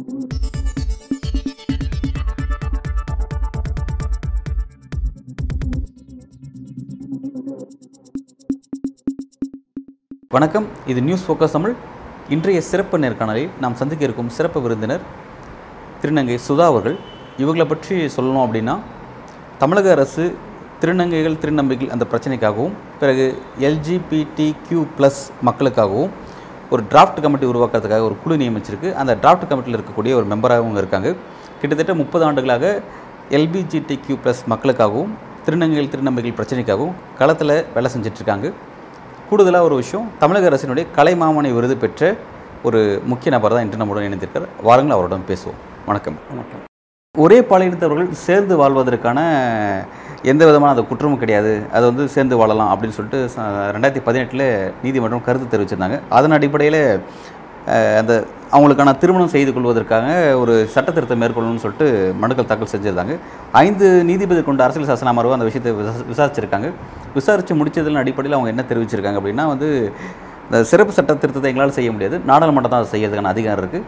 வணக்கம். இது news focus Tamil. இன்றைய சிறப்பு நேர்காணலில் நாம் சந்திக்க இருக்கும் சிறப்பு விருந்தினர் திருநங்கை சுதா அவர்கள். இவங்களை பற்றி சொல்லணும் அப்படின்னா தமிழக அரசு திருநங்கைகள் திருநம்பிகள் அந்த பிரச்சனைக்காகவும் பிறகு எல்ஜிபிடி கியூ ப்ளஸ் மக்களுக்காகவும் ஒரு டிராஃப்ட் கமிட்டி உருவாக்குறதுக்காக ஒரு குழு நியமிச்சிருக்கு. அந்த டிராஃப்ட் கமிட்டியில் இருக்கக்கூடிய ஒரு மெம்பராக அவங்க இருக்காங்க. கிட்டத்தட்ட முப்பது ஆண்டுகளாக எல்பிஜிடி கியூ ப்ளஸ் மக்களுக்காகவும் திருநங்கைகள் திருநம்பிகள் பிரச்சனைக்காகவும் களத்தில் வேலை செஞ்சிட்ருக்காங்க. கூடுதலாக ஒரு விஷயம் தமிழக அரசினுடைய கலைமாமணி விருது பெற்ற ஒரு முக்கிய நபர் தான் இன்று நம்முடன் இணைந்திருக்கார் வாருங்கள் அவருடன் பேசுவோம். வணக்கம். வணக்கம். ஒரே பாலினத்தவர்கள் சேர்ந்து வாழ்வதற்கான எந்த விதமான அந்த குற்றமும் கிடையாது. அது வந்து சேர்ந்து வாழலாம் அப்படின்னு சொல்லிட்டு ரெண்டாயிரத்தி பதினெட்டில் நீதிமன்றம் கருத்து தெரிவிச்சிருந்தாங்க. அதன் அடிப்படையில் அந்த அவங்களுக்கான திருமணம் செய்து கொள்வதற்காக ஒரு சட்ட திருத்தம் மேற்கொள்ளணும்னு சொல்லிட்டு மனுக்கள் தாக்கல் செஞ்சிருந்தாங்க. ஐந்து நீதிபதி கொண்ட அரசியல் சாசன அமர்வு அந்த விஷயத்தை விசா- விசாரிச்சிருக்காங்க. விசாரித்து முடித்ததன் அடிப்படையில் அவங்க என்ன தெரிவிச்சிருக்காங்க அப்படின்னா வந்து இந்த சிறப்பு சட்ட திருத்தத்தை எங்களால் செய்ய முடியாது. நாடாளுமன்றம் தான் அதை செய்யறதுக்கான அதிகாரம் இருக்குது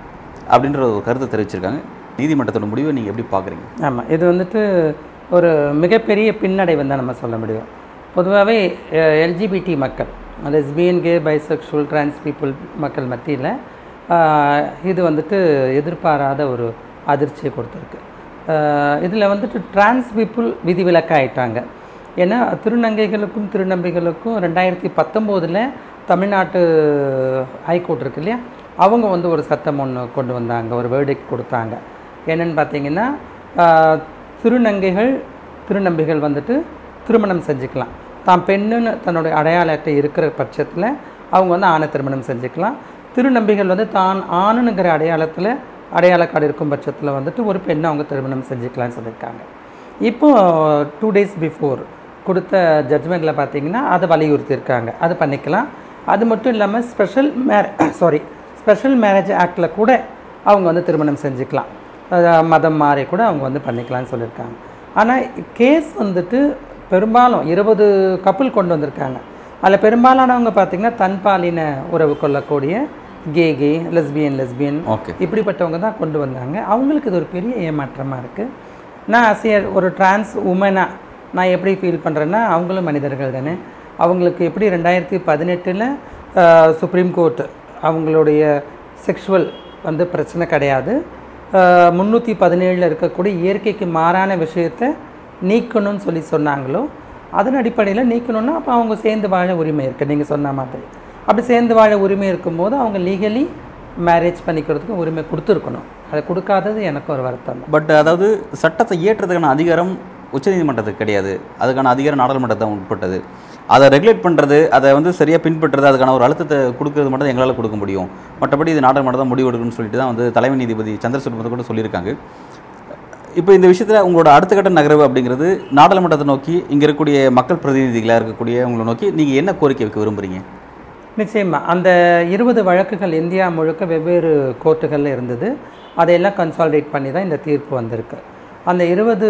அப்படின்ற ஒரு கருத்தை தெரிவிச்சிருக்காங்க. நீதிமன்றத்தோட முடிவை நீங்கள் எப்படி பார்க்குறீங்க ஆமாம் இது வந்துட்டு ஒரு மிகப்பெரிய பின்னடைவு தான் நம்ம சொல்ல முடியும். பொதுவாகவே எல்ஜிபிடி மக்கள் lesbian gay bisexual trans people மக்கள் மத்தியில் இது வந்துட்டு எதிர்பாராத ஒரு அதிர்ச்சியை கொடுத்துருக்கு. இதில் வந்துட்டு டிரான்ஸ் பீப்புள் விதிவிலக்காயிட்டாங்க. ஏன்னா திருநங்கைகளுக்கும் திருநம்பிகளுக்கும் ரெண்டாயிரத்தி பத்தொம்போதில் தமிழ்நாட்டு ஹைகோர்ட் இருக்கு இல்லையா? அவங்க வந்து ஒரு சட்டம் ஒன்று கொண்டு வந்தாங்க ஒரு வேர்டிக் கொடுத்தாங்க. என்னென்னு பார்த்தீங்கன்னா திருநங்கைகள் திருநம்பிகள் வந்துட்டு திருமணம் செஞ்சுக்கலாம். தான் பெண்ணுன்னு தன்னுடைய அடையாள அட்டை இருக்கிற பட்சத்தில் அவங்க வந்து ஆணை திருமணம் செஞ்சுக்கலாம். திருநம்பிகள் வந்து தான் ஆணுங்கிற அடையாளத்தில் அடையாள கார்டு இருக்கும் பட்சத்தில் வந்துட்டு ஒரு பெண்ணை அவங்க திருமணம் செஞ்சுக்கலாம்னு சொல்லியிருக்காங்க. இப்போ டூ டேஸ் பிஃபோர் கொடுத்த ஜட்ஜ்மெண்ட்டில் பார்த்தீங்கன்னா அதை வலியுறுத்தியிருக்காங்க. அது பண்ணிக்கலாம். அது மட்டும் இல்லாமல் ஸ்பெஷல் மேரே சாரி ஸ்பெஷல் மேரேஜ் ஆக்டில் கூட அவங்க வந்து திருமணம் செஞ்சுக்கலாம். மதம் மாறி கூட அவங்க வந்து பண்ணிக்கலாம்னு சொல்லியிருக்காங்க. ஆனால் கேஸ் வந்துட்டு பெரும்பாலும் இருபது கப்பல் கொண்டு வந்திருக்காங்க. அதில் பெரும்பாலானவங்க பார்த்தீங்கன்னா தன்பாலின உறவு கொள்ளக்கூடிய gay gay lesbian lesbian okay இப்படிப்பட்டவங்க தான் கொண்டு வந்தாங்க. அவங்களுக்கு இது ஒரு பெரிய ஏமாற்றமாக இருக்குது நான் ஆசிய ஒரு டிரான்ஸ் உமனாக நான் எப்படி ஃபீல் பண்ணுறேன்னா அவங்களும் மனிதர்கள் தானே. அவங்களுக்கு எப்படி ரெண்டாயிரத்தி பதினெட்டில் சுப்ரீம் கோர்ட் அவங்களுடைய செக்ஷுவல் வந்து பிரச்சனை கிடையாது. முந்நூற்றி பதினேழில் இருக்கக்கூடிய இயற்கைக்கு மாறான விஷயத்தை நீக்கணும்னு சொல்லி சொன்னாங்களோ அதன் அடிப்படையில் நீக்கணும்னா அப்போ அவங்க சேர்ந்து வாழ உரிமை இருக்குது நீங்கள் சொன்ன மாதிரி. அப்படி சேர்ந்து வாழ உரிமை இருக்கும்போது அவங்க லீகலி மேரேஜ் பண்ணிக்கிறதுக்கு உரிமை கொடுத்துருக்கணும். அதை கொடுக்காதது எனக்கு ஒரு வருத்தம். பட் அதாவது சட்டத்தை இயற்றுறதுக்கான அதிகாரம் உச்சநீதிமன்றத்துக்கு கிடையாது. அதுக்கான அதிகாரம் நாடாளுமன்றத்தை உட்பட்டது. அதை ரெகுலேட் பண்ணுறது அதை வந்து சரியாக பின்பற்றுறது அதுக்கான ஒரு அழுத்தத்தை கொடுக்கறது மட்டும் தான் எங்களால் கொடுக்க முடியும். மற்றபடி இது நாடாளுமன்றம் தான் முடிவு எடுக்கணும்னு சொல்லிட்டு தான் வந்து தலைமை நீதிபதி சந்திரசூட் கூட சொல்லியிருக்காங்க. இப்போ இந்த விஷயத்தில் உங்களோட அடுத்த கட்ட நகர்வு அப்படிங்கிறது நாடாளுமன்றத்தை நோக்கி இங்கே இருக்கக்கூடிய மக்கள் பிரதிநிதிகளாக இருக்கக்கூடிய உங்களை நோக்கி நீங்கள் என்ன கோரிக்கை வைக்க விரும்புகிறீங்க நிச்சயமாக அந்த இருபது வழக்குகள் இந்தியா முழுக்க வெவ்வேறு கோர்ட்டுகளில் இருந்தது. அதையெல்லாம் கன்சால்டேட் பண்ணி தான் இந்த தீர்ப்பு வந்திருக்கு. அந்த இருபது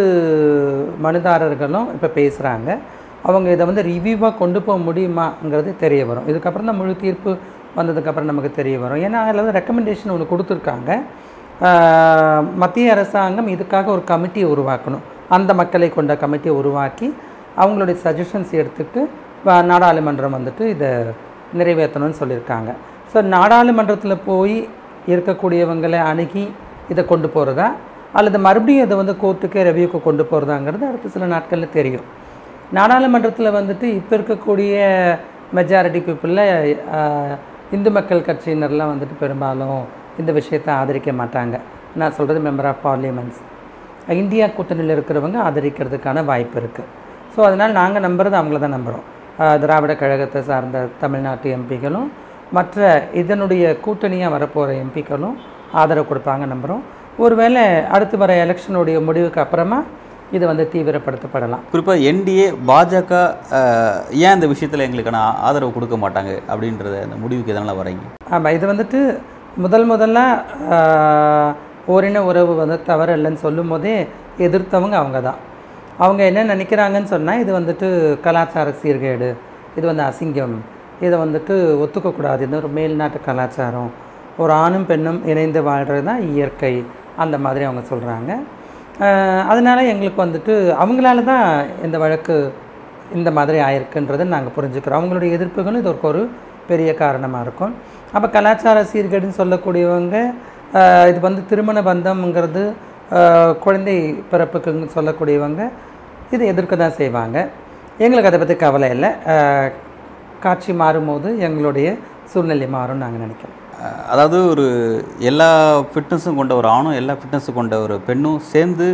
மனுதாரர்களும் இப்போ பேசுகிறாங்க அவங்க இதை வந்து ரிவ்யூவாக கொண்டு போக முடியுமாங்கிறது தெரிய வரும். இதுக்கப்புறம் தான் முழு தீர்ப்பு வந்ததுக்கப்புறம் நமக்கு தெரிய வரும். ஏன்னா அதில் வந்து ரெக்கமெண்டேஷன் ஒன்று கொடுத்துருக்காங்க. மத்திய அரசாங்கம் இதுக்காக ஒரு கமிட்டியை உருவாக்கணும். அந்த மக்களை கொண்ட கமிட்டியை உருவாக்கி அவங்களுடைய சஜஷன்ஸ் எடுத்துட்டு வ- நாடாளுமன்றம் வந்துட்டு இதை நிறைவேற்றணும்னு சொல்லியிருக்காங்க. ஸோ நாடாளுமன்றத்தில் போய் இருக்கக்கூடியவங்களை அணுகி இதை கொண்டு போகிறதா அல்லது மறுபடியும் இதை வந்து கோர்ட்டுக்கு ரெவியூக்கு கொண்டு போகிறதாங்கிறது அடுத்த சில நாட்களில் தெரியும். நாடாளுமன்றத்தில் வந்துட்டு இப்போ இருக்கக்கூடிய மெஜாரிட்டி பீப்புளில் இந்து மக்கள் கட்சியினர்லாம் வந்துட்டு பெரும்பாலும் இந்த விஷயத்தை ஆதரிக்க மாட்டாங்க. நான் சொல்கிறது மெம்பர் ஆஃப் பார்லிமெண்ட்ஸ் இந்தியா கூட்டணியில் இருக்கிறவங்க ஆதரிக்கிறதுக்கான வாய்ப்பு இருக்குது ஸோ அதனால் நாங்கள் நம்புறது அவங்கள தான் நம்புகிறோம் திராவிட கழகத்தை சார்ந்த தமிழ்நாட்டு எம்பிக்களும் மற்ற இதனுடைய கூட்டணியாக வரப்போகிற எம்பிக்களும் ஆதரவு கொடுப்பாங்க நம்புகிறோம் ஒருவேளை அடுத்து வர எலெக்ஷனுடைய முடிவுக்கு அப்புறமா இது வந்து தீவிரப்படுத்தப்படலாம். குறிப்பாக என்டிஏ பாஜக ஏன் இந்த விஷயத்தில் எங்களுக்கான ஆதரவு கொடுக்க மாட்டாங்க அப்படின்றத அந்த முடிவுக்கு எதனால் வரீங்க? ஆமாம் இது வந்துட்டு முதல் முதல்ல ஓரின உறவு வந்து தவறு இல்லைன்னு சொல்லும் போதே எதிர்த்தவங்க அவங்க தான். அவங்க என்ன நினைக்கிறாங்கன்னு சொன்னால் இது வந்துட்டு கலாச்சார சீர்கேடு இது வந்து அசிங்கம் இதை வந்துட்டு ஒத்துக்கக்கூடாது. இது ஒரு மேல்நாட்டு கலாச்சாரம். ஒரு ஆணும் பெண்ணும் இணைந்து வாழ்கிறது தான் இயற்கை. அந்த மாதிரி அவங்க சொல்கிறாங்க அதனால் எங்களுக்கு வந்துட்டு அவங்களால தான் இந்த வழக்கு இந்த மாதிரி ஆயிருக்குன்றதை நாங்கள் புரிஞ்சுக்கிறோம். அவங்களுடைய எதிர்ப்புகளும் இதற்கு ஒரு பெரிய காரணமாக இருக்கும். அப்போ கலாச்சார சீர்கேடுன்னு சொல்லக்கூடியவங்க இது வந்து திருமண பந்தம்ங்கிறது குழந்தை பிறப்புக்குன்னு சொல்லக்கூடியவங்க இதை எதிர்க்க தான் செய்வாங்க. எங்களுக்கு அதை பற்றி கவலை இல்லை. காட்சி மாறும்போது எங்களுடைய சூழ்நிலை மாறும்னு நாங்கள் நினைக்கிறோம். அதாவது ஒரு எல்லா ஃபிட்னஸும் கொண்ட ஒரு ஆணும் எல்லா ஃபிட்னஸும் கொண்ட ஒரு பெண்ணும் சேர்ந்து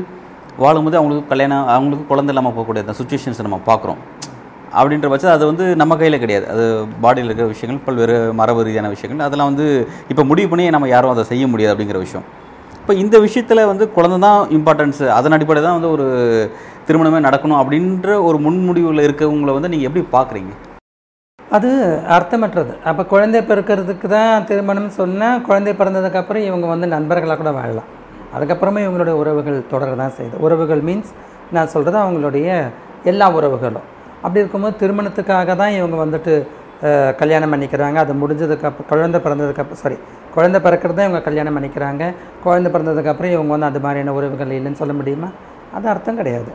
வாழும்போது அவங்களுக்கு கல்யாணம் அவங்களுக்கு குழந்தை இல்லாமல் போகக்கூடிய அந்த சுச்சுவேஷன்ஸ் நம்ம பார்க்குறோம். அப்படின்ற பட்சம் அது வந்து நம்ம கையில் கிடையாது. அது பாடியில் இருக்கிற விஷயங்கள் பல்வேறு மரபு ரீதியான விஷயங்கள் அதெல்லாம் வந்து இப்போ முடிவு பண்ணி நம்ம யாரும் அதை செய்ய முடியாது அப்படிங்கிற விஷயம். இப்போ இந்த விஷயத்தில் வந்து குழந்தை தான் இம்பார்ட்டன்ஸ் அதன் அடிப்படையில் தான் வந்து ஒரு திருமணமே நடக்கணும் அப்படின்ற ஒரு முன்முடிவில் இருக்கவங்களை வந்து நீங்கள் எப்படி பார்க்குறீங்க? அது அர்த்தமற்றது. அப்போ குழந்தை பிறக்கிறதுக்கு தான் திருமணம் சொன்னால் குழந்தை பிறந்ததுக்கப்புறம் இவங்க வந்து நண்பர்களாக கூட வாழலாம். அதுக்கப்புறமா இவங்களுடைய உறவுகள் தொடர தான் செய்யுது. உறவுகள் மீன்ஸ் நான் சொல்கிறது அவங்களுடைய எல்லா உறவுகளும். அப்படி இருக்கும்போது திருமணத்துக்காக தான் இவங்க வந்துட்டு கல்யாணம் பண்ணிக்கிறாங்க. அது முடிஞ்சதுக்கப்புறம் குழந்தை பிறந்ததுக்கப்புறம் சாரி குழந்தை பிறக்கிறது தான் இவங்க கல்யாணம் பண்ணிக்கிறாங்க. குழந்தை பிறந்ததுக்கப்புறம் இவங்க வந்து அது மாதிரியான உறவுகள் இல்லைன்னு சொல்ல முடியுமா? அது அர்த்தம் கிடையாது.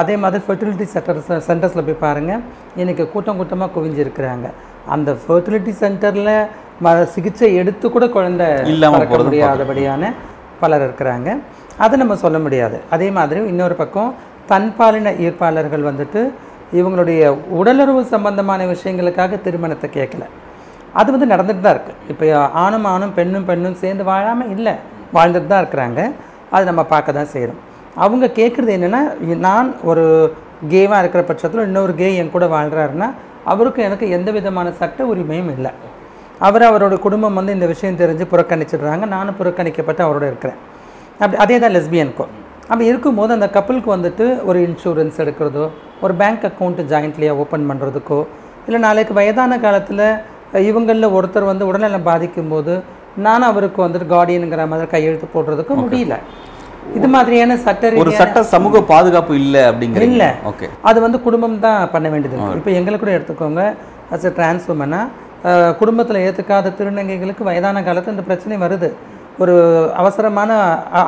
அதே மாதிரி ஃபெர்டிலிட்டி சென்டர்ஸ் சென்டர்ஸில் போய் பாருங்கள் இன்றைக்கி கூட்டம் கூட்டமாக குவிஞ்சிருக்கிறாங்க. அந்த ஃபெர்டிலிட்டி சென்டரில் ம சிகிச்சை எடுத்து கூட குழந்தை இல்லாம பிறக்க போறதும் முடியாதபடியான பலர் இருக்கிறாங்க. அதை நம்ம சொல்ல முடியாது. அதே மாதிரி இன்னொரு பக்கம் தன்பாலின ஈர்ப்பாளர்கள் வந்துட்டு இவங்களுடைய உடலுறவு சம்பந்தமான விஷயங்களுக்காக திருமணத்தை கேட்கல. அது வந்து நடந்துட்டு தான் இருக்குது இப்போ ஆணும் ஆணும் பெண்ணும் பெண்ணும் சேர்ந்து வாழாமல் இல்லை. வாழ்ந்துட்டு தான் இருக்கிறாங்க. அது நம்ம பார்க்க தான் செய்கிறோம் அவங்க கேட்குறது என்னென்னா நான் ஒரு கேவாக இருக்கிற பட்சத்தில் இன்னொரு கே என் கூட வாழ்கிறாருன்னா அவருக்கு எனக்கு எந்த விதமான சட்ட உரிமையும் இல்லை. அவர் அவரோட குடும்பம் வந்து இந்த விஷயம் தெரிஞ்சு புறக்கணிச்சிடுறாங்க. நானும் புறக்கணிக்கப்பட்டு அவரோட இருக்கிறேன். அப்படி அதே தான் லெஸ்பியனுக்கும். அப்படி இருக்கும்போது அந்த கப்பலுக்கு வந்துட்டு ஒரு இன்சூரன்ஸ் எடுக்கிறதோ ஒரு பேங்க் அக்கௌண்ட்டு ஜாயிண்ட்லியாக ஓப்பன் பண்ணுறதுக்கோ இல்லை நாளைக்கு வயதான காலத்தில் இவங்களில் ஒருத்தர் வந்து உடல்நலம் பாதிக்கும் போது நானும் அவருக்கு வந்துட்டு கார்டியனுங்கிற மாதிரி கையெழுத்து போடுறதுக்கு முடியல. இது மாதிரியான சட்ட ஒரு சட்ட சமூக பாதுகாப்பு இல்லை அப்படிங்கிறீங்க. இல்ல. ஓகே. அது வந்து குடும்பம் தான் பண்ண வேண்டியது இப்போ எங்களை கூட எடுத்துக்கோங்க. அஸ் அ டிரான்ஸ் உமனாக குடும்பத்தில் ஏற்றுக்காத திருநங்கைகளுக்கு வயதான காலத்தில் இந்த பிரச்சனை வருது. ஒரு அவசரமான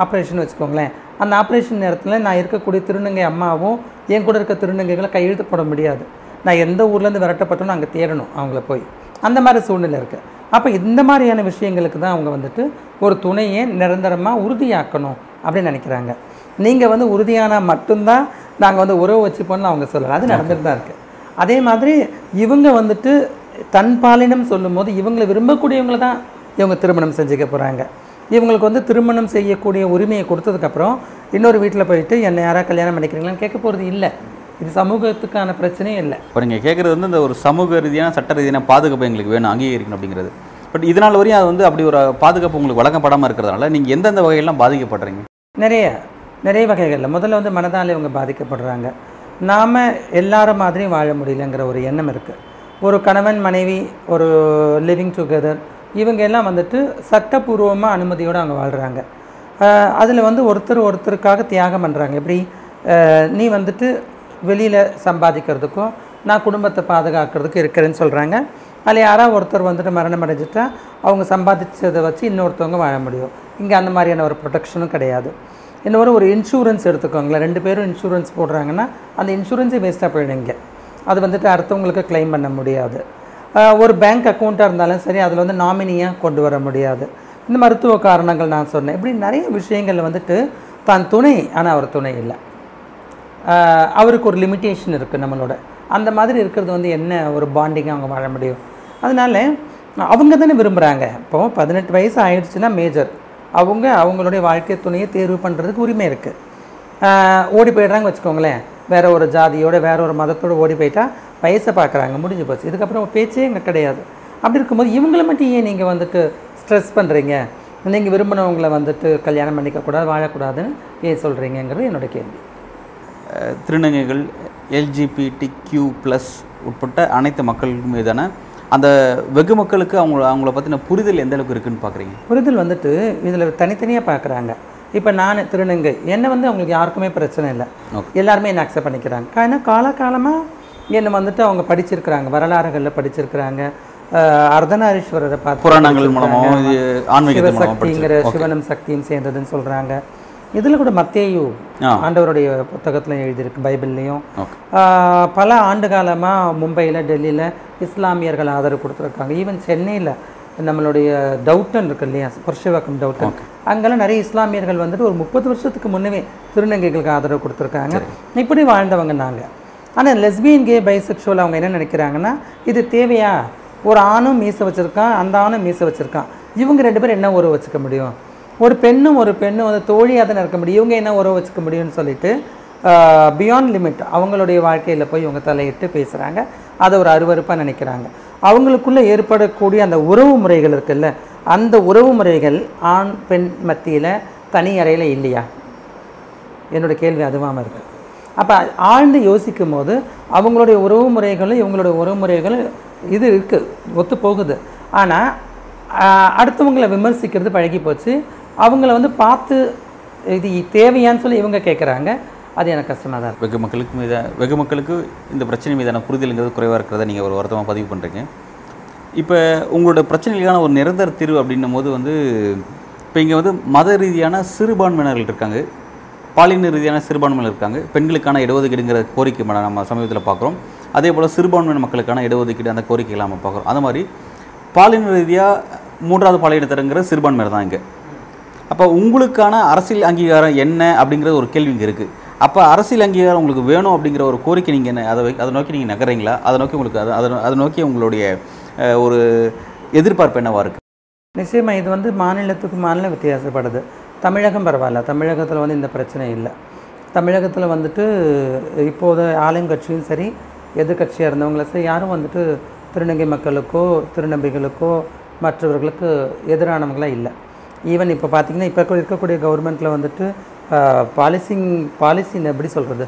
ஆப்ரேஷன் வச்சுக்கோங்களேன். அந்த ஆப்ரேஷன் நேரத்தில் நான் இருக்கக்கூடிய திருநங்கை அம்மாவும் என் கூட இருக்க திருநங்கைகளை கையெழுத்து போட முடியாது. நான் எந்த ஊர்லேருந்து விரட்டப்பட்டோன்னு அங்கே தேடணும் அவங்கள போய். அந்த மாதிரி சூழ்நிலை இருக்குது அப்போ இந்த மாதிரியான விஷயங்களுக்கு தான் அவங்க வந்துட்டு ஒரு துணையை நிரந்தரமாக உறுதியாக்கணும். அப்படின்னு நினைக்கிறாங்க. நீங்கள் வந்து உறுதியானால் மட்டும்தான் நாங்கள் வந்து உறவு வச்சுப்போம்னு அவங்க சொல்லலை. அது நடந்துட்டு தான் இருக்குது அதே மாதிரி இவங்க வந்துட்டு தன் பாலினம் சொல்லும்போது இவங்களை விரும்பக்கூடியவங்கள தான் இவங்க திருமணம் செஞ்சுக்க போகிறாங்க இவங்களுக்கு வந்து திருமணம் செய்யக்கூடிய உரிமையை கொடுத்ததுக்கப்புறம் இன்னொரு வீட்டில் போயிட்டு என்னை யாராவது கல்யாணம் பண்ணிக்கிறீங்களான்னு கேட்க போகிறது இல்லை. இது சமூகத்துக்கான பிரச்சனையும் இல்லை. இப்போ நீங்கள் கேட்குறது வந்து இந்த ஒரு சமூக ரீதியான சட்ட ரீதியான பாதுகாப்பு எங்களுக்கு வேணும் அங்கீகரிக்கணும் அப்படிங்கிறது. பட் இதனால் வரையும் அது வந்து அப்படி ஒரு பாதுகாப்பு உங்களுக்கு வழங்கப்படாமல் இருக்கிறதுனால நீங்கள் எந்தெந்த வகையெல்லாம் பாதிக்கப்படுறீங்க நிறைய நிறைய வகைகளில். முதல்ல வந்து மனதால் இவங்க பாதிக்கப்படுறாங்க. நாம் எல்லாரும் மாதிரியும் வாழ முடியலங்கிற ஒரு எண்ணம் இருக்குது ஒரு கணவன் மனைவி ஒரு லிவிங் டுகெதர் இவங்க எல்லாம் வந்துட்டு சட்டப்பூர்வமாக அனுமதியோடு அவங்க வாழ்கிறாங்க அதில் வந்து ஒருத்தர் ஒருத்தருக்காக தியாகம் பண்ணுறாங்க எப்படி? நீ வந்துட்டு வெளியில் சம்பாதிக்கிறதுக்கும் நான் குடும்பத்தை பாதுகாக்கிறதுக்கும் இருக்கிறேன்னு சொல்கிறாங்க அதில் யாராவது ஒருத்தர் வந்துட்டு மரணம் அடைஞ்சிட்டா அவங்க சம்பாதிச்சதை வச்சு இன்னொருத்தவங்க வாழ முடியும். இங்கே அந்த மாதிரியான ஒரு ப்ரொடெக்ஷனும் கிடையாது. இன்னொரு ஒரு இன்சூரன்ஸ் எடுத்துக்கோங்களேன். ரெண்டு பேரும் இன்சூரன்ஸ் போடுறாங்கன்னா அந்த இன்சூரன்ஸே வேஸ்ட்டாக போயிடுங்க. அது வந்துட்டு அடுத்தவங்களுக்கு க்ளைம் பண்ண முடியாது. ஒரு பேங்க் அக்கௌண்ட்டாக இருந்தாலும் சரி அதில் வந்து நாமினியாக கொண்டு வர முடியாது. இந்த மருத்துவ காரணங்கள் நான் சொன்னேன். இப்படி நிறைய விஷயங்கள் வந்துட்டு தான் துணை ஆனால் அவர் துணை இல்லை. அவருக்கு ஒரு லிமிட்டேஷன் இருக்குது நம்மளோட. அந்த மாதிரி இருக்கிறது வந்து என்ன ஒரு பாண்டிங்காக அவங்க வாழ முடியும்? அதனால அவங்க தானே விரும்புகிறாங்க இப்போ பதினெட்டு வயசு ஆயிடுச்சுன்னா மேஜர் அவங்க அவங்களுடைய வாழ்க்கை துணையை தேர்வு பண்ணுறதுக்கு உரிமை இருக்குது ஓடி போயிடுறாங்க வச்சுக்கோங்களேன். வேறு ஒரு ஜாதியோட வேற ஒரு மதத்தோடு ஓடி போயிட்டா வயசை பார்க்குறாங்க முடிஞ்சு போச்சு. இதுக்கப்புறம் பேச்சே இங்கே கிடையாது. அப்படி இருக்கும்போது இவங்களை மட்டும் ஏன் நீங்கள் வந்துட்டு ஸ்ட்ரெஸ் பண்ணுறீங்க நீங்கள் விரும்பினவங்களை வந்துட்டு கல்யாணம் பண்ணிக்கக்கூடாது வாழக்கூடாதுன்னு ஏன் சொல்கிறீங்கிறது என்னோட கேள்வி. திருநங்கைகள் எல்ஜிபிடி கியூ ப்ளஸ் உட்பட்ட அனைத்து மக்களுக்கும் மீதான அந்த வெகு மக்களுக்கு அவங்க அவங்கள பற்றின புரிதல் எந்த அளவுக்கு இருக்குன்னு பார்க்குறீங்க புரிதல் வந்துட்டு இதில் தனித்தனியாக பார்க்குறாங்க இப்போ நான் திருநங்கை என்னை வந்து அவங்களுக்கு யாருக்குமே பிரச்சனை இல்லை. எல்லாருமே என்னை அக்செப்ட் பண்ணிக்கிறாங்க. ஏன்னா காலகாலமாக என்னை வந்துட்டு அவங்க படிச்சிருக்கிறாங்க வரலாறுகளில் படிச்சிருக்கிறாங்க. அர்த்தநாரீஸ்வரரை பார்த்து புராணங்கள் மூலமாக சிவசக்திங்கிற சிவனும் சக்தியும் சேர்ந்ததுன்னு சொல்றாங்க. இதுல கூட மத்தேயு. ஆண்டவருடைய புத்தகத்துல எழுதியிருக்கு பைபிள்லையும். பல ஆண்டு காலமாக மும்பையில் டெல்லியில் இஸ்லாமியர்கள் ஆதரவு கொடுத்துருக்காங்க. ஈவன் சென்னையில் நம்மளுடைய டவுட்டன் இருக்கு இல்லையா புருஷவாக்கம் டவுட்டன். அங்கெல்லாம் நிறைய இஸ்லாமியர்கள் வந்துட்டு ஒரு முப்பது வருஷத்துக்கு முன்னவே திருநங்கைகளுக்கு ஆதரவு கொடுத்துருக்காங்க. இப்படி வாழ்ந்தவங்க நாங்கள் ஆனால் லெஸ்பியன் கே பைசெக்ஷுவல் அவங்க என்ன நினைக்கிறாங்கன்னா இது தேவையா? ஒரு ஆணும் மீசை வச்சுருக்கான் அந்த ஆணும் மீசை வச்சுருக்கான். இவங்க ரெண்டு பேரும் என்ன உறவு வச்சுக்க முடியும்? ஒரு பெண்ணும் ஒரு பெண்ணும் வந்து தோழியாக தானே இருக்க முடியும். இவங்க என்ன உறவு வச்சுக்க முடியும்னு சொல்லிட்டு பியாண்ட் லிமிட் அவங்களுடைய வாழ்க்கையில் போய் இவங்க தலையிட்டு பேசுகிறாங்க அதை ஒரு அருவருப்பாக நினைக்கிறாங்க. அவங்களுக்குள்ளே ஏற்படக்கூடிய அந்த உறவு முறைகள் இருக்குல்ல அந்த உறவு முறைகள் ஆண் பெண் மத்தியில் தனி அறையில் இல்லையா? என்னோட கேள்வி அதுவாமல் இருக்குது அப்போ ஆழ்ந்து யோசிக்கும் போது அவங்களுடைய உறவு முறைகளும் இவங்களுடைய உறவு முறைகளும் இது இருக்குது ஒத்து போகுது ஆனால் அடுத்தவங்களை விமர்சிக்கிறது பழகி போச்சு அவங்கள வந்து பார்த்து இது தேவையான்னு சொல்லி இவங்க கேட்குறாங்க அது எனக்கு கஷ்டமாக தான் வெகு மக்களுக்கு மீத வெகு மக்களுக்கு இந்த பிரச்சனை மீதான புரிதலுங்கிறது குறைவாக இருக்கிறத நீங்கள் ஒரு வருத்தமாக பதிவு பண்ணுறீங்க இப்போ உங்களோட பிரச்சனைகளுக்கான ஒரு நிரந்தர தீர்வு அப்படின்னும் போது வந்து இப்போ இங்கே வந்து மத ரீதியான சிறுபான்மையினர்கள் இருக்காங்க. பாலின ரீதியான சிறுபான்மையினர் இருக்காங்க. பெண்களுக்கான இடஒதுக்கீடுங்கிற கோரிக்கை ம- நம்ம சமீபத்தில் பார்க்குறோம் அதே போல் சிறுபான்மையின மக்களுக்கான இடஒதுக்கீடு அந்த கோரிக்கைகளை நம்ம பார்க்குறோம் அந்த மாதிரி பாலின ரீதியாக மூன்றாவது பாலினத்தருங்கிற சிறுபான்மையினர் தான் இங்கே. அப்போ உங்களுக்கான அரசியல் அங்கீகாரம் என்ன அப்படிங்கிற ஒரு கேள்வி இங்கே இருக்குது அப்போ அரசியல் அங்கீகாரம் உங்களுக்கு வேணும் அப்படிங்கிற ஒரு கோரிக்கை நீங்கள் என்ன அதை அதை நோக்கி நீங்கள் நகர்றீங்களா? அதை நோக்கி உங்களுக்கு அதை அதை அதை நோக்கி உங்களுடைய ஒரு எதிர்பார்ப்பு என்னவாக இருக்குது நிச்சயமாக இது வந்து மாநிலத்துக்கு மாநிலம் வித்தியாசப்படுது. தமிழகம் பரவாயில்ல. தமிழகத்தில் வந்து இந்த பிரச்சனை இல்லை. தமிழகத்தில் வந்துட்டு இப்போது ஆளுங்கட்சியும் சரி எதிர்கட்சியாக இருந்தவங்களும் சரி யாரும் வந்துட்டு திருநங்கை மக்களுக்கோ திருநம்பிகளுக்கோ மற்றவர்களுக்கு எதிரானவங்களாக இல்லை. ஈவன் இப்போ பார்த்திங்கன்னா இப்போ இருக்கக்கூடிய கவர்மெண்ட்டில் வந்துட்டு பாலிசிங் பாலிசின்னு எப்படி சொல்கிறது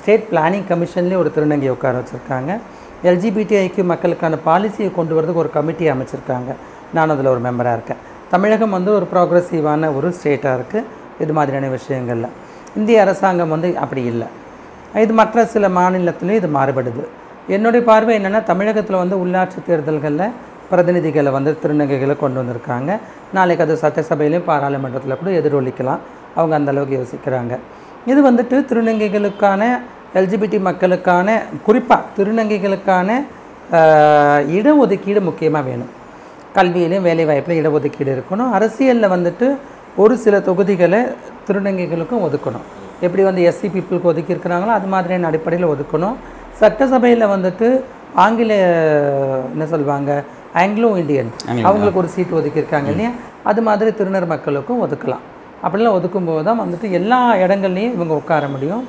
ஸ்டேட் பிளானிங் கமிஷன்லேயே ஒரு திருநங்கை உட்கார வச்சுருக்காங்க. எல்ஜிபிடிஐக்கு மக்களுக்கான பாலிசியை கொண்டு வரதுக்கு ஒரு கமிட்டி அமைச்சிருக்காங்க. நான் அதில் ஒரு மெம்பராக இருக்கேன். தமிழகம் வந்து ஒரு ப்ராக்ரஸிவான ஒரு ஸ்டேட்டாக இருக்குது இது மாதிரியான விஷயங்களில். இந்திய அரசாங்கம் வந்து அப்படி இல்லை. இது மற்ற சில மாநிலத்திலையும் இது மாறுபடுது. என்னுடைய பார்வை என்னென்னா தமிழகத்தில் வந்து உள்ளாட்சி தேர்தல்களில் பிரதிநிதிகளை வந்து திருநங்கைகளை கொண்டு வந்திருக்காங்க. நாளைக்கு அது சட்டசபையிலையும் பாராளுமன்றத்தில் கூட எதிரொலிக்கலாம். அவங்க அந்தளவுக்கு யோசிக்கிறாங்க. இது வந்துட்டு திருநங்கைகளுக்கான எல்ஜிபிடி மக்களுக்கான குறிப்பாக திருநங்கைகளுக்கான இடஒதுக்கீடு முக்கியமாக வேணும். கல்வியிலையும் வேலைவாய்ப்பில் இடஒதுக்கீடு இருக்கணும். அரசியலில் வந்துட்டு ஒரு சில தொகுதிகளை திருநங்கைகளுக்கும் ஒதுக்கணும். எப்படி வந்து எஸ்சி பீப்புளுக்கு ஒதுக்கி இருக்கிறாங்களோ அது மாதிரியான அடிப்படையில் ஒதுக்கணும். சட்டசபையில் வந்துட்டு ஆங்கில என்ன சொல்லுவாங்க ஆங்கிலோ இந்தியன். அவங்களுக்கு ஒரு சீட் ஒதுக்கியிருக்காங்க இல்லையா? அது மாதிரி திருநர் மக்களுக்கும் ஒதுக்கலாம். அப்படிலாம் ஒதுக்கும்போது தான் வந்துட்டு எல்லா இடங்கள்லையும் இவங்க உட்கார முடியும்.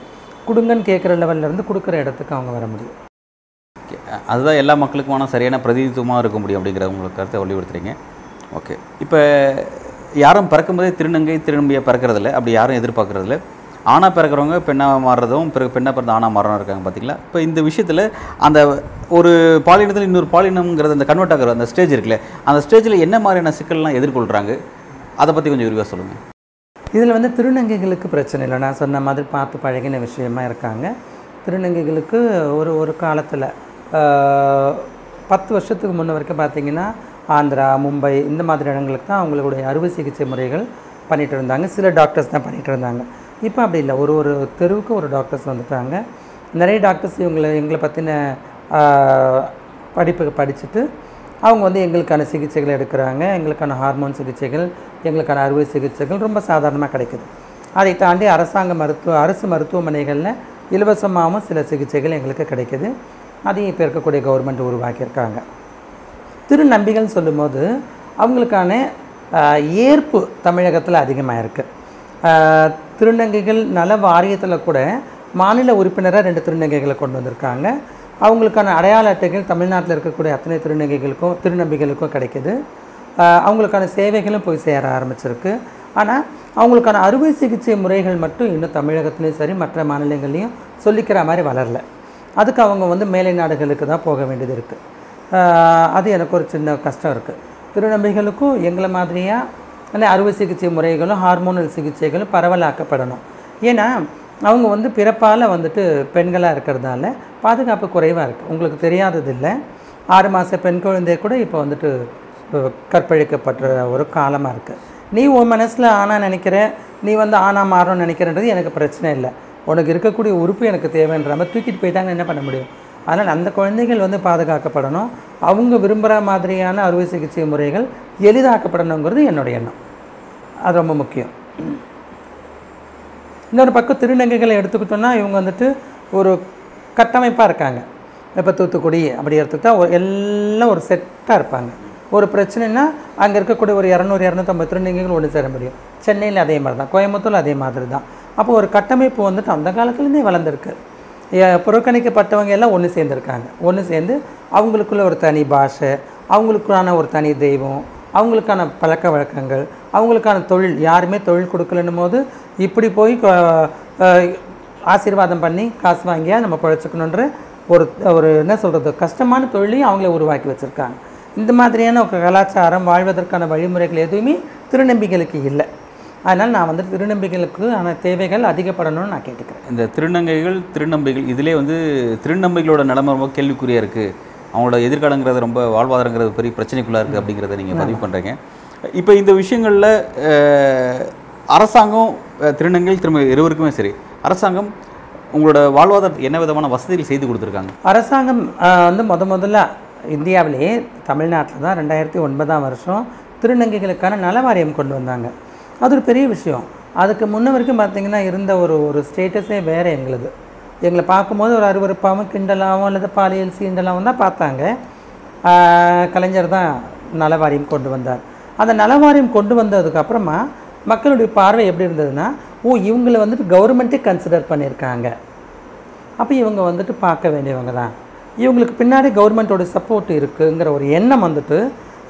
கொடுங்கன்னு கேட்குற லெவல்ல இருந்து கொடுக்குற இடத்துக்கு அவங்க வர முடியும். ஓகே. அதுதான் எல்லா மக்களுக்குமான சரியான பிரதிநிதித்துவமாக இருக்க முடியும் அப்படிங்கிற உங்களுக்கு கருத்தை வலியுறுத்துறீங்க. ஓகே. இப்போ யாரும் பிறக்கும்போதே திருநங்கை திருநம்பியை பிறக்கிறதில்ல. அப்படி யாரும் எதிர்பார்க்கறதில்ல. ஆணாக பிறக்கிறவங்க பெண்ணாக மாறுறதும் பிறகு பெண்ணாக பிறந்த ஆணாக மாறுறதும் இருக்காங்க பார்த்தீங்களா இப்போ இந்த விஷயத்தில் அந்த ஒரு பாலினத்தில் இன்னொரு பாலினம்ங்கிறது அந்த கன்வெர்ட் ஆகிற அந்த ஸ்டேஜ் இருக்குல்ல அந்த ஸ்டேஜில் என்ன மாதிரியான சிக்கல்லாம் எதிர்கொள்கிறாங்க அதை பற்றி கொஞ்சம் விரிவாக சொல்லுங்கள் இதில் வந்து திருநங்கைகளுக்கு பிரச்சனை இல்லை. நான் சொன்ன மாதிரி பார்த்து பழகின விஷயமா இருக்காங்க. திருநங்கைகளுக்கு ஒரு ஒரு காலத்தில் பத்து வருஷத்துக்கு முன்ன வரைக்கும் பார்த்தீங்கன்னா ஆந்திரா மும்பை இந்த மாதிரி இடங்களுக்கு தான் அவங்களுடைய அறுவை சிகிச்சை முறைகள் பண்ணிகிட்டு இருந்தாங்க. சில டாக்டர்ஸ் தான் பண்ணிகிட்டு இருந்தாங்க. இப்போ அப்படி இல்லை. ஒரு ஒரு தெருவுக்கு ஒரு டாக்டர்ஸ் வந்துட்டாங்க. நிறைய டாக்டர்ஸ் இவங்களை எங்களை பற்றின படிப்புக்கு படிச்சுட்டு அவங்க வந்து எங்களுக்கான சிகிச்சைகள் எடுக்கிறாங்க. எங்களுக்கான ஹார்மோன் சிகிச்சைகள் எங்களுக்கான அறுவை சிகிச்சைகள் ரொம்ப சாதாரணமாக கிடைக்குது. அதை தாண்டி அரசாங்க மருத்துவ அரசு மருத்துவமனைகளில் இலவசமாகவும் சில சிகிச்சைகள் எங்களுக்கு கிடைக்குது. அதையும் இப்போ இருக்கக்கூடிய கவர்மெண்ட் உருவாக்கியிருக்காங்க. திருநம்பிகள் சொல்லும்போது அவங்களுக்கான ஏற்பு தமிழகத்தில் அதிகமாக இருக்குது திருநங்கைகள் நல வாரியத்தில் கூட மாநில உறுப்பினராக ரெண்டு திருநங்கைகளை கொண்டு வந்திருக்காங்க. அவங்களுக்கான அடையாள அட்டைகள் தமிழ்நாட்டில் இருக்கக்கூடிய அத்தனை திருநங்கைகளுக்கும் திருநம்பிகளுக்கும் கிடைக்குது. அவங்களுக்கான சேவைகளும் போய் சேர ஆரம்பிச்சிருக்கு. ஆனால் அவங்களுக்கான அறுவை சிகிச்சை முறைகள் மட்டும் இன்னும் தமிழகத்துலேயும் சரி மற்ற மாநிலங்கள்லையும் சொல்லிக்கிற மாதிரி வளரல. அதுக்கு அவங்க வந்து மேலை நாடுகளுக்கு தான் போக வேண்டியது இருக்குது அது எனக்கு ஒரு சின்ன கஷ்டம் இருக்குது திருநம்பிகளுக்கும் எங்களை மாதிரியாக அறுவை சிகிச்சை முறைகளும் ஹார்மோனல் சிகிச்சைகளும் பரவலாக்கப்படணும். ஏன்னா அவங்க வந்து பிறப்பால் வந்துட்டு பெண்களாக இருக்கிறதால பாதுகாப்பு குறைவாக இருக்குது உங்களுக்கு தெரியாதது இல்லை ஆறு மாத பெண் குழந்தைய கூட இப்போ வந்துட்டு கற்பழிக்கப்படுற கற்பழிக்கப்பட்ட ஒரு காலமாக இருக்குது நீ உன் மனசில் ஆனால் நினைக்கிற நீ வந்து ஆனா மாறணும்னு நினைக்கிறன்றது எனக்கு பிரச்சனை இல்லை. உனக்கு இருக்கக்கூடிய உறுப்பு எனக்கு தேவைன்ற மாதிரி தூக்கிட்டு போயிட்டாங்க என்ன பண்ண முடியும்? அதனால் அந்த குழந்தைகள் வந்து பாதுகாக்கப்படணும். அவங்க விரும்புகிற மாதிரியான அறுவை சிகிச்சை முறைகள் எளிதாக்கப்படணுங்கிறது என்னுடைய எண்ணம். அது ரொம்ப முக்கியம். இன்னொரு பக்கம் திருநங்கைகளை எடுத்துக்கிட்டோம்னா இவங்க வந்துட்டு ஒரு கட்டமைப்பாக இருக்காங்க. இப்போ தூத்துக்குடி அப்படி எடுத்துக்கிட்டா எல்லாம் ஒரு செட்டாக இருப்பாங்க. ஒரு பிரச்சனைனா அங்கே இருக்கக்கூடிய ஒரு இரநூறு இரநூத்தம்பது திருநங்கைகள் ஒன்று சேர முடியும். சென்னையில் அதே மாதிரி தான் கோயம்புத்தூர் அதே மாதிரி தான் அப்போ ஒரு கட்டமைப்பு வந்துட்டு அந்த காலத்துலேருந்தே வளர்ந்துருக்கு. ஏ- புறக்கணிக்கப்பட்டவங்க எல்லாம் ஒன்று சேர்ந்துருக்காங்க. ஒன்று சேர்ந்து அவங்களுக்குள்ள ஒரு தனி பாஷை அவங்களுக்கான ஒரு தனி தெய்வம் அவங்களுக்கான பழக்க வழக்கங்கள் அவங்களுக்கான தொழில் யாருமே தொழில் கொடுக்கலன்னும் போது இப்படி போய் ஆசீர்வாதம் பண்ணி காசு வாங்கியா நம்ம பிழைச்சிக்கணுன்ற ஒரு ஒரு என்ன சொல்கிறது கஷ்டமான தொழிலையும் அவங்களே உருவாக்கி வச்சுருக்காங்க. இந்த மாதிரியான ஒரு கலாச்சாரம் வாழ்வதற்கான வழிமுறைகள் எதுவுமே திருநம்பிக்கைகளுக்கு இல்லை. அதனால் நான் வந்து திருநம்பிக்கைகளுக்கு ஆன தேவைகள் அதிகப்படணும்னு நான் கேட்டுக்கிறேன். இந்த திருநங்கைகள் திருநம்பிகள் இதிலே வந்து திருநம்பிகளோட நிலைமை ரொம்ப கேள்விக்குறியாக இருக்குது அவங்களோட எதிர்காலங்கிறது ரொம்ப வாழ்வாதாரங்கிறது பெரிய பிரச்சனைக்குள்ளாக இருக்குது அப்படிங்கிறத நீங்கள் பதிவு பண்ணுறீங்க இப்போ இந்த விஷயங்களில் அரசாங்கம் திருநங்கைகள் திரும்ப இருவருக்குமே சரி அரசாங்கம் உங்களோட வாழ்வாதாரத்துக்கு என்ன விதமான வசதிகள் செய்து கொடுத்துருக்காங்க? அரசாங்கம் வந்து முத முதல்ல இந்தியாவிலேயே தமிழ்நாட்டில் தான் ரெண்டாயிரத்தி ஒன்பதாம் வருஷம் திருநங்கைகளுக்கான நல வாரியம் கொண்டு வந்தாங்க. அது ஒரு பெரிய விஷயம். அதுக்கு முன்ன வரைக்கும் பார்த்திங்கன்னா இருந்த ஒரு ஒரு ஸ்டேட்டஸே வேறு எங்களுது. எங்களை பார்க்கும்போது ஒரு அருவருப்பாகவும் கிண்டலாகவும் அல்லது பாலியல் சீண்டலாகவும் தான் பார்த்தாங்க. கலைஞர் தான் நல வாரியம் கொண்டு வந்தார். அந்த நலவாரியம் கொண்டு வந்ததுக்கு அப்புறமா மக்களுடைய பார்வை எப்படி இருந்ததுன்னா ஓ இவங்களை வந்துட்டு கவர்மெண்ட்டே கன்சிடர் பண்ணியிருக்காங்க. அப்போ இவங்க வந்துட்டு பார்க்க வேண்டியவங்க தான். இவங்களுக்கு பின்னாடி கவர்மெண்ட்டோட சப்போர்ட் இருக்குங்கிற ஒரு எண்ணம் வந்துட்டு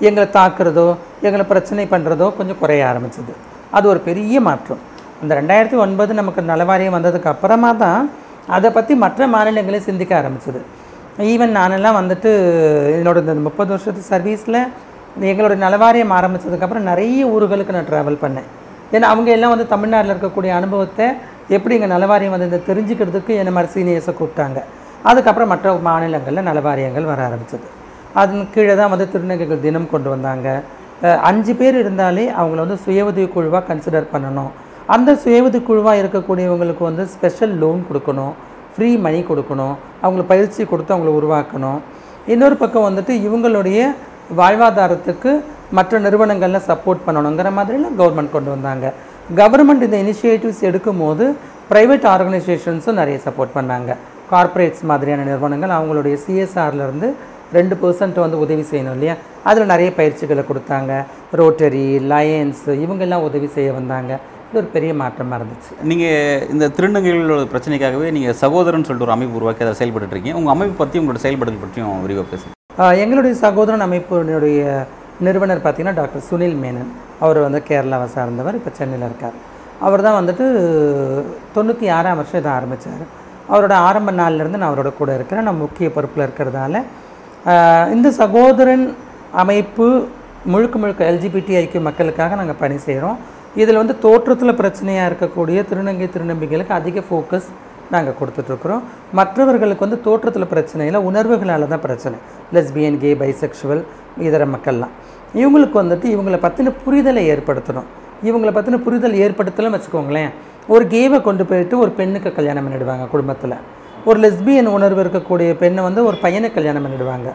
எங்களை தாக்குறதோ எங்களை பிரச்சனை பண்ணுறதோ கொஞ்சம் குறைய ஆரம்பிச்சது. அது ஒரு பெரிய மாற்றம். அந்த ரெண்டாயிரத்தி ஒன்பது நமக்கு நலவாரியம் வந்ததுக்கு அப்புறமா தான் அதை பற்றி மற்ற மாநிலங்களே சிந்திக்க ஆரம்பிச்சது. ஈவன் நானெல்லாம் வந்துட்டு என்னோட இந்த முப்பது வருஷத்து சர்வீஸில் எங்களோட நலவாரியம் ஆரம்பித்ததுக்கப்புறம் நிறைய ஊர்களுக்கு நான் ட்ராவல் பண்ணேன். ஏன்னா அவங்க எல்லாம் வந்து தமிழ்நாட்டில் இருக்கக்கூடிய அனுபவத்தை எப்படி இங்கே நலவாரியம் வந்து இந்த தெரிஞ்சுக்கிறதுக்கு என்ன மாதிரி சீனியர்ஸை கூப்பிட்டாங்க. அதுக்கப்புறம் மற்ற மாநிலங்களில் நலவாரியங்கள் வர ஆரம்பிச்சது. அதன் கீழே தான் வந்து திருநங்கைகள் தினம் கொண்டு வந்தாங்க. அஞ்சு பேர் இருந்தாலே அவங்கள வந்து சுய உதவி குழுவாக கன்சிடர் பண்ணணும். அந்த சுய உதவி குழுவாக இருக்கக்கூடியவங்களுக்கு வந்து ஸ்பெஷல் லோன் கொடுக்கணும். ஃப்ரீ மணி கொடுக்கணும். அவங்களுக்கு பயிற்சி கொடுத்து அவங்கள உருவாக்கணும். இன்னொரு பக்கம் வந்துட்டு இவங்களுடைய வாழ்வாதாரத்துக்கு மற்ற நிறுவனங்களில் சப்போர்ட் பண்ணணுங்கிற மாதிரிலாம் கவர்மெண்ட் கொண்டு வந்தாங்க. கவர்மெண்ட் இந்த இனிஷியேட்டிவ்ஸ் எடுக்கும்போது ப்ரைவேட் ஆர்கனைசேஷன்ஸும் நிறைய சப்போர்ட் பண்ணாங்க. கார்ப்பரேட்ஸ் மாதிரியான நிறுவனங்கள் அவங்களுடைய சிஎஸ்ஆர்லேருந்து ரெண்டு பர்சன்ட் வந்து உதவி செய்யணும் இல்லையா? அதில் நிறைய பயிற்சிகளை கொடுத்தாங்க. ரோட்டரி லயன்ஸ் இவங்கெல்லாம் உதவி செய்ய வந்தாங்க. இது ஒரு பெரிய மாற்றமாக இருந்துச்சு. நீங்கள் இந்த திருநங்கைகளோட பிரச்சனைக்காகவே நீங்கள் சகோதரன் சொல்லிட்டு ஒரு அமைப்பு உருவாக்கி அதை செயல்பட்டு இருக்கீங்க. உங்கள் அமைப்பு பற்றி உங்களோட செயல்படுதல் பற்றியும் விரிவாக பேசுங்க. எங்களுடைய சகோதரன் அமைப்பினுடைய நிறுவனர் பார்த்திங்கன்னா டாக்டர் சுனில் மேனன். அவர் வந்து கேரளாவை சார்ந்தவர் இப்போ சென்னையில் இருக்கார். அவர் தான் வந்துட்டு தொண்ணூற்றி ஆறாம் வருஷம் இதை ஆரம்பித்தார் அவரோட ஆரம்ப நாள்லேருந்து நான் அவரோட கூட இருக்கிறேன். நான் முக்கிய பொறுப்பில் இருக்கிறதால. இந்த சகோதரன் அமைப்பு முழுக்க முழுக்க எல்ஜிபிடி ஐக்கிய மக்களுக்காக நாங்கள் பணி செய்கிறோம் இதில் வந்து தோற்றத்தில் பிரச்சனையாக இருக்கக்கூடிய திருநங்கை திருநம்பிகளுக்கு அதிக ஃபோக்கஸ் நாங்கள் கொடுத்துட்ருக்குறோம். மற்றவர்களுக்கு வந்து தோற்றத்தில் பிரச்சனை இல்லை உணர்வுகளால் தான் பிரச்சனை. லெஸ்பியன் கே பைசெக்ஷுவல் இதர மக்கள்லாம். இவங்களுக்கு வந்துட்டு இவங்களை பற்றின புரிதலை ஏற்படுத்தணும். இவங்களை பற்றின புரிதல் ஏற்படுத்தலாம் வச்சுக்கோங்களேன். ஒரு கேவை கொண்டு போயிட்டு ஒரு பெண்ணுக்கு கல்யாணம் பண்ணிடுவாங்க குடும்பத்தில். ஒரு லெஸ்பியன் உணர்வு இருக்கக்கூடிய பெண்ணை வந்து ஒரு பையனை கல்யாணம் பண்ணிடுவாங்க.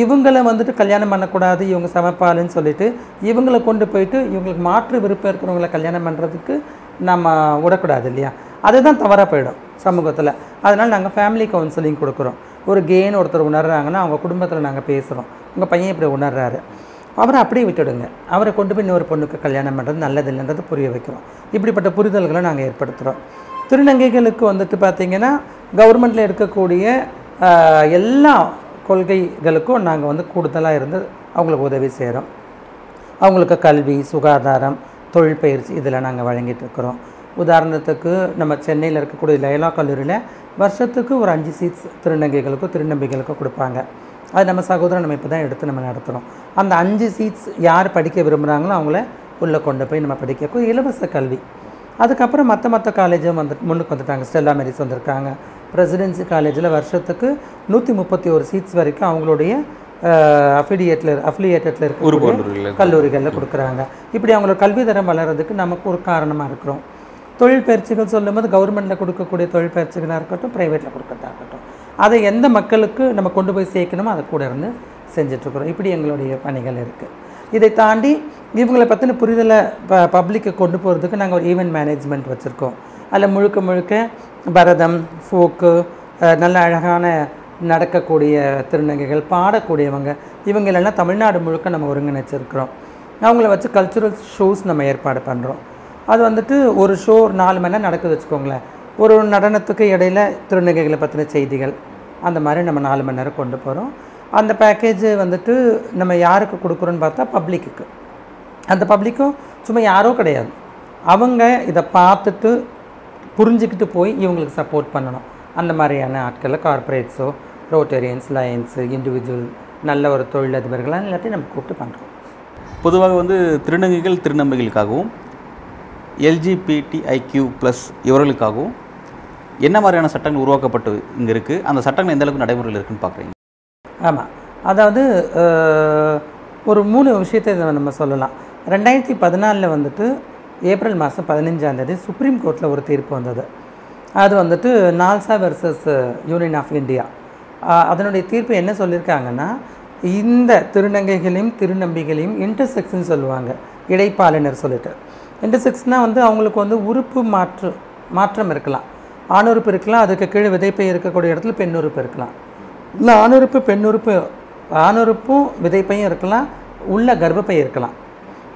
இவங்களை வந்துட்டு கல்யாணம் பண்ணக்கூடாது இவங்க சமப்பாலுன்னு சொல்லிட்டு இவங்களை கொண்டு போயிட்டு இவங்களுக்கு மாற்று விருப்பம் இருக்கிறவங்கள கல்யாணம் பண்ணுறதுக்கு நம்ம விடக்கூடாது இல்லையா? அதுதான் தவறாக போயிடும். சமூகத்தில். அதனால் நாங்கள் ஃபேமிலி கவுன்சிலிங் கொடுக்குறோம். ஒரு கேன்னு ஒருத்தர் உணர்றாங்கன்னா அவங்க குடும்பத்தில் நாங்கள் பேசுகிறோம் உங்கள் பையன் இப்படி உணர்றாரு. அவரை அப்படியே விட்டுடுங்க. அவரை கொண்டு போய் இன்னொரு பொண்ணுக்கு கல்யாணம் பண்ணுறது நல்லதில்லைன்றது புரிய வைக்கிறோம். இப்படிப்பட்ட புரிதல்களை நாங்கள் ஏற்படுத்துகிறோம் திருநங்கைகளுக்கு வந்துட்டு பார்த்திங்கன்னா கவர்மெண்ட்டில் இருக்கக்கூடிய எல்லா கொள்கைகளுக்கும் நாங்கள் வந்து கூடுதலாக இருந்து அவங்களுக்கு உதவி செய்கிறோம் அவங்களுக்கு கல்வி சுகாதாரம் தொழில் பயிற்சி இதில் நாங்கள் வழங்கிட்டு இருக்கிறோம். உதாரணத்துக்கு நம்ம சென்னையில் இருக்கக்கூடிய லயலா கல்லூரியில் வருஷத்துக்கு ஒரு அஞ்சு சீட்ஸ் திருநங்கைகளுக்கும் திருநம்பிகளுக்கும் கொடுப்பாங்க. அது நம்ம சகோதரன் நம்ம இப்போ தான் எடுத்து நம்ம நடத்துகிறோம் அந்த அஞ்சு சீட்ஸ் யார் படிக்க விரும்புகிறாங்களோ அவங்கள உள்ளே கொண்டு போய் நம்ம படிக்க. இலவச கல்வி. அதுக்கப்புறம் மற்ற மற்ற காலேஜும் வந்து முன்னுக்கு வந்துட்டாங்க. ஸ்டெல்லா மெரிஸ் வந்திருக்காங்க. பிரசிடென்சி காலேஜில் வருஷத்துக்கு நூற்றி முப்பத்தி ஒரு சீட்ஸ் வரைக்கும் அவங்களுடைய அஃபிலியேட்டில் அஃபிலியேட்டடில் இருக்க கல்லூரிகளில் கொடுக்குறாங்க. இப்படி அவங்களோட கல்வி தரம் வளர்கிறதுக்கு நமக்கு ஒரு காரணமாக இருக்கிறோம். தொழில் பயிற்சிகள் சொல்லும்போது கவர்மெண்ட்டில் கொடுக்கக்கூடிய தொழில் பயிற்சிகளாக இருக்கட்டும் ப்ரைவேட்டில் கொடுக்கறதா இருக்கட்டும். அதை எந்த மக்களுக்கு நம்ம கொண்டு போய் சேர்க்கணுமோ அதை கூட இருந்து செஞ்சிட்ருக்குறோம். இப்படி எங்களுடைய பணிகள் இருக்குது இதை தாண்டி இவங்களை பற்றின புரிதலை ப பப்ளிக்கு கொண்டு போகிறதுக்கு நாங்கள் ஒரு ஈவெண்ட் மேனேஜ்மெண்ட் வச்சுருக்கோம். அதில் முழுக்க முழுக்க பரதம் ஃபோக்கு நல்ல அழகான நடக்கக்கூடிய திருநங்கைகள் பாடக்கூடியவங்க இவங்களெல்லாம் தமிழ்நாடு முழுக்க நம்ம ஒருங்கிணைச்சிருக்கிறோம். அவங்கள வச்சு கல்ச்சுரல் ஷோஸ் நம்ம ஏற்பாடு பண்ணுறோம் அது வந்துட்டு ஒரு ஷோ ஒரு நாலு மணி நேரம் நடக்குது வச்சுக்கோங்களேன். ஒரு நடனத்துக்கு இடையில திருநங்கைகளை பற்றின செய்திகள். அந்த மாதிரி நம்ம நாலு மணி நேரம் கொண்டு போகிறோம் அந்த பேக்கேஜ் வந்துட்டு நம்ம யாருக்கு கொடுக்குறோன்னு பார்த்தா பப்ளிக்குக்கு அந்த பப்ளிக்கும் சும்மா யாரோ கிடையாது. அவங்க இதை பார்த்துட்டு புரிஞ்சுக்கிட்டு போய் இவங்களுக்கு சப்போர்ட் பண்ணணும். அந்த மாதிரியான ஆட்களை கார்ப்பரேட்ஸோ ரோட்டரியன்ஸ் லயன்ஸு இண்டிவிஜுவல் நல்ல ஒரு தொழிலதிபர்களாக எல்லாத்தையும் நம்ம கூப்பிட்டு பண்ணுறோம் பொதுவாக வந்து திருநங்கைகள் திருநம்பிகளுக்காகவும் எல்ஜிபிடிஐக்யூ ப்ளஸ் இவர்களுக்காகவும் என்ன மாதிரியான சட்டங்கள் உருவாக்கப்பட்டு இங்கே இருக்குது அந்த சட்டங்கள் எந்த அளவுக்கு நடைமுறையில் இருக்குன்னு பார்க்குறீங்க ஆமாம் அதாவது ஒரு மூணு விஷயத்தை இதை நம்ம சொல்லலாம். ரெண்டாயிரத்தி பதினாலில் வந்துட்டு ஏப்ரல் மாதம் பதினஞ்சாம் தேதி சுப்ரீம் கோர்ட்டில் ஒரு தீர்ப்பு வந்தது. அது வந்துட்டு NALSA versus Union of India அதனுடைய தீர்ப்பு என்ன சொல்லியிருக்காங்கன்னா இந்த திருநங்கைகளையும் திருநம்பிகளையும் இன்டர்செக்ஷன் சொல்லுவாங்க. இடைப்பாலினர் சொல்லிட்டு. இன்டர்செக்ஸ்னால் வந்து அவங்களுக்கு வந்து உறுப்பு மாற்று மாற்றம் இருக்கலாம். ஆணுறுப்பு இருக்கலாம் அதுக்கு கீழே விதைப்பை இருக்கக்கூடிய இடத்துல பெண்ணுறுப்பு இருக்கலாம். இல்லை ஆணுறுப்பு பெண்ணுறுப்பு ஆணுறுப்பும் விதைப்பையும் இருக்கலாம் உள்ள கர்ப்பப்பை இருக்கலாம்.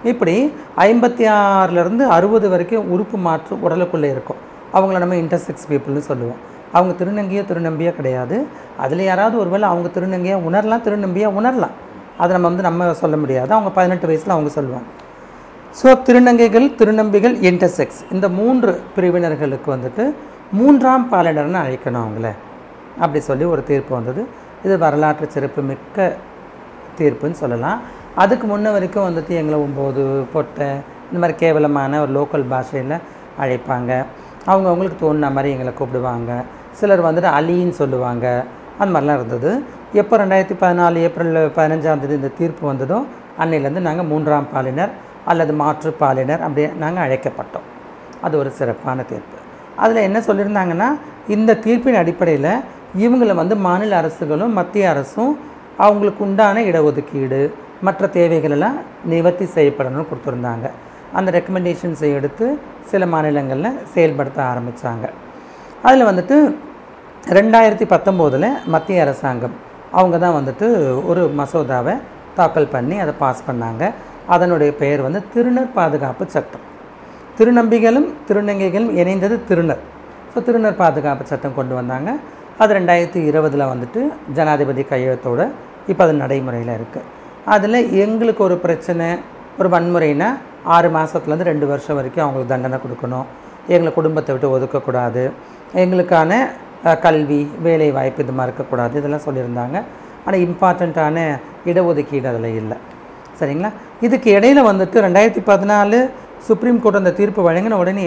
இப்படி ஐம்பத்தி ஆறுலேருந்து அறுபது வரைக்கும் உறுப்பு மாற்று உடலுக்குள்ளே இருக்கும். அவங்கள நம்ம இன்டர்செக்ஸ் பீப்புள்னு சொல்லுவோம். அவங்க திருநங்கையோ திருநம்பியோ கிடையாது. அதில் யாராவது ஒருவேளை அவங்க திருநங்கையாக உணரலாம் திருநம்பியாக உணரலாம். அதை நம்ம வந்து நம்ம சொல்ல முடியாது. அவங்க பதினெட்டு வயசில் அவங்க சொல்லுவாங்க. ஸோ திருநங்கைகள் திருநம்பிகள் இன்டர்செக்ஸ் இந்த மூன்று பிரிவினர்களுக்கு வந்துட்டு மூன்றாம் பாலினர்னு அழைக்கணும் அவங்கள. அப்படி சொல்லி ஒரு தீர்ப்பு வந்தது. இது வரலாற்று சிறப்பு மிக்க தீர்ப்புன்னு சொல்லலாம். அதுக்கு முன்ன வரைக்கும் வந்துட்டு எங்களை ஒம்பது பொட்டை இந்த மாதிரி கேவலமான ஒரு லோக்கல் பாஷையில் அழைப்பாங்க. அவங்க அவங்களுக்கு தோணுன மாதிரி எங்களை கூப்பிடுவாங்க. சிலர் வந்துட்டு அலின்னு சொல்லுவாங்க. அந்த மாதிரிலாம் இருந்தது. எப்போ ரெண்டாயிரத்தி பதினாலு ஏப்ரல் பதினஞ்சாம் தேதி இந்த தீர்ப்பு வந்ததோ அன்னையிலேருந்து நாங்கள் மூன்றாம் பாலினர். அல்லது மாற்று பாலினர் அப்படி நாங்கள் அழைக்கப்பட்டோம். அது ஒரு சிறப்பான தீர்ப்பு. அதில் என்ன சொல்லியிருந்தாங்கன்னா இந்த தீர்ப்பின் அடிப்படையில் இவங்களை வந்து மாநில அரசுகளும் மத்திய அரசும் அவங்களுக்கு உண்டான இடஒதுக்கீடு மற்ற தேவைகளெல்லாம் நிவர்த்தி செய்யப்படணும்னு கொடுத்துருந்தாங்க. அந்த ரெக்கமெண்டேஷன்ஸை எடுத்து சில மாநிலங்களில் செயல்படுத்த ஆரம்பித்தாங்க அதில் வந்துட்டு ரெண்டாயிரத்தி பத்தொம்போதில் மத்திய அரசாங்கம் அவங்க தான் வந்துட்டு ஒரு மசோதாவை தாக்கல் பண்ணி அதை பாஸ் பண்ணாங்க. அதனுடைய பெயர் வந்து திருநர் பாதுகாப்பு சட்டம். திருநம்பிகளும் திருநங்கைகளும் இணைந்தது திருநர். ஸோ திருநர் பாதுகாப்பு சட்டம் கொண்டு வந்தாங்க. அது ரெண்டாயிரத்தி இருபதில் வந்துட்டு ஜனாதிபதி கையெழுத்தோடு இப்போ அது நடைமுறையில் இருக்குது அதில் எங்களுக்கு ஒரு பிரச்சனை ஒரு வன்முறைனா ஆறு மாதத்துலேருந்து ரெண்டு வருஷம் வரைக்கும் அவங்களுக்கு தண்டனை கொடுக்கணும். எங்களை குடும்பத்தை விட்டு ஒதுக்கக்கூடாது. எங்களுக்கான கல்வி வேலை வாய்ப்பு இது மாதிரி இருக்கக்கூடாது. இதெல்லாம் சொல்லியிருந்தாங்க. ஆனால் இம்பார்ட்டண்ட்டான இடஒதுக்கீடு அதில் இல்லை. சரிங்களா? இதுக்கு இடையில வந்துட்டு ரெண்டாயிரத்தி பதினாலு சுப்ரீம் கோர்ட் அந்த தீர்ப்பு வழங்கின உடனே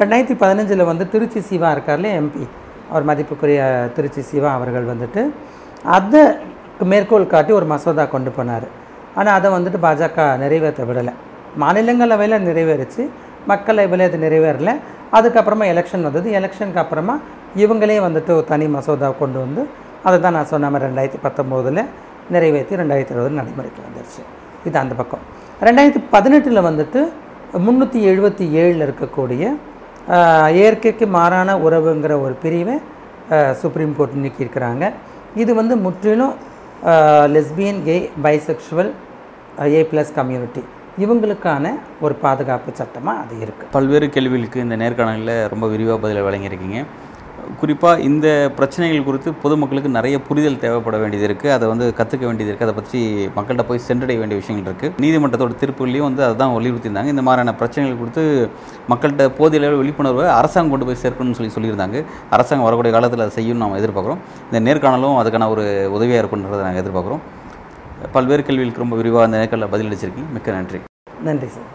ரெண்டாயிரத்தி பதினஞ்சில் வந்து திருச்சி சிவா இருக்கார்ல எம்பி அவர் மதிப்புக்குரிய திருச்சி சிவா அவர்கள் வந்துட்டு அதை மேற்கோள் காட்டி ஒரு மசோதா கொண்டு போனார். ஆனால் அதை வந்துட்டு பாஜக நிறைவேற்ற விடலை. மாநிலங்களவையில் நிறைவேறிச்சு மக்களவையில் அது நிறைவேறல. அதுக்கப்புறமா எலெக்ஷன் வந்தது. எலெக்ஷனுக்கு அப்புறமா இவங்களே வந்துட்டு ஒரு தனி மசோதா கொண்டு வந்து அதை தான் நான் சொன்ன மாதிரி ரெண்டாயிரத்தி பத்தொம்போதில் நிறைவேற்றி ரெண்டாயிரத்தி இருபது நடைமுறைக்கு வந்துருச்சு. இது அந்த பக்கம். ரெண்டாயிரத்தி பதினெட்டில் வந்துட்டு முந்நூற்றி எழுபத்தி ஏழில் இருக்கக்கூடிய இயற்கைக்கு மாறான உறவுங்கிற ஒரு பிரிவை சுப்ரீம் கோர்ட் நீக்கியிருக்கிறாங்க. இது வந்து முற்றிலும் lesbian gay bisexual A plus community இவங்களுக்கான ஒரு பாதுகாப்பு சட்டமாக அது இருக்குது பல்வேறு கேள்விகளுக்கு இந்த நேர்காணலில் ரொம்ப விரிவாக பதிலை வழங்கியிருக்கீங்க. குறிப்பாக இந்த பிரச்சனைகள் குறித்து பொதுமக்களுக்கு நிறைய புரிதல் தேவைப்பட வேண்டியது இருக்குது அதை வந்து கற்றுக்க வேண்டியது இருக்குது அதை பற்றி மக்கள்கிட்ட போய் சென்றடைய வேண்டிய விஷயங்கள் இருக்குது நீதிமன்றத்தோட தீர்ப்புகளையும் வந்து அதுதான் வலியுறுத்தியிருந்தாங்க. இந்த மாதிரியான பிரச்சனைகள் குறித்து மக்கள்கிட்ட போதிய அளவில் விழிப்புணர்வை அரசாங்கம் கொண்டு போய் சேர்க்கணும்னு சொல்லி சொல்லியிருந்தாங்க. அரசாங்கம் வரக்கூடிய காலத்தில் அதை செய்யும்னு நாம் எதிர்பார்க்குறோம். இந்த நேர்காணலும் அதுக்கான ஒரு உதவியாக இருக்குன்றதை நாங்கள் எதிர்பார்க்குறோம். பல்வேறு கேள்விகளுக்கு ரொம்ப விரிவாக அந்த நேர்காணலில் பதிலளிச்சிருக்கீங்க மிக்க நன்றி. நன்றி சார்.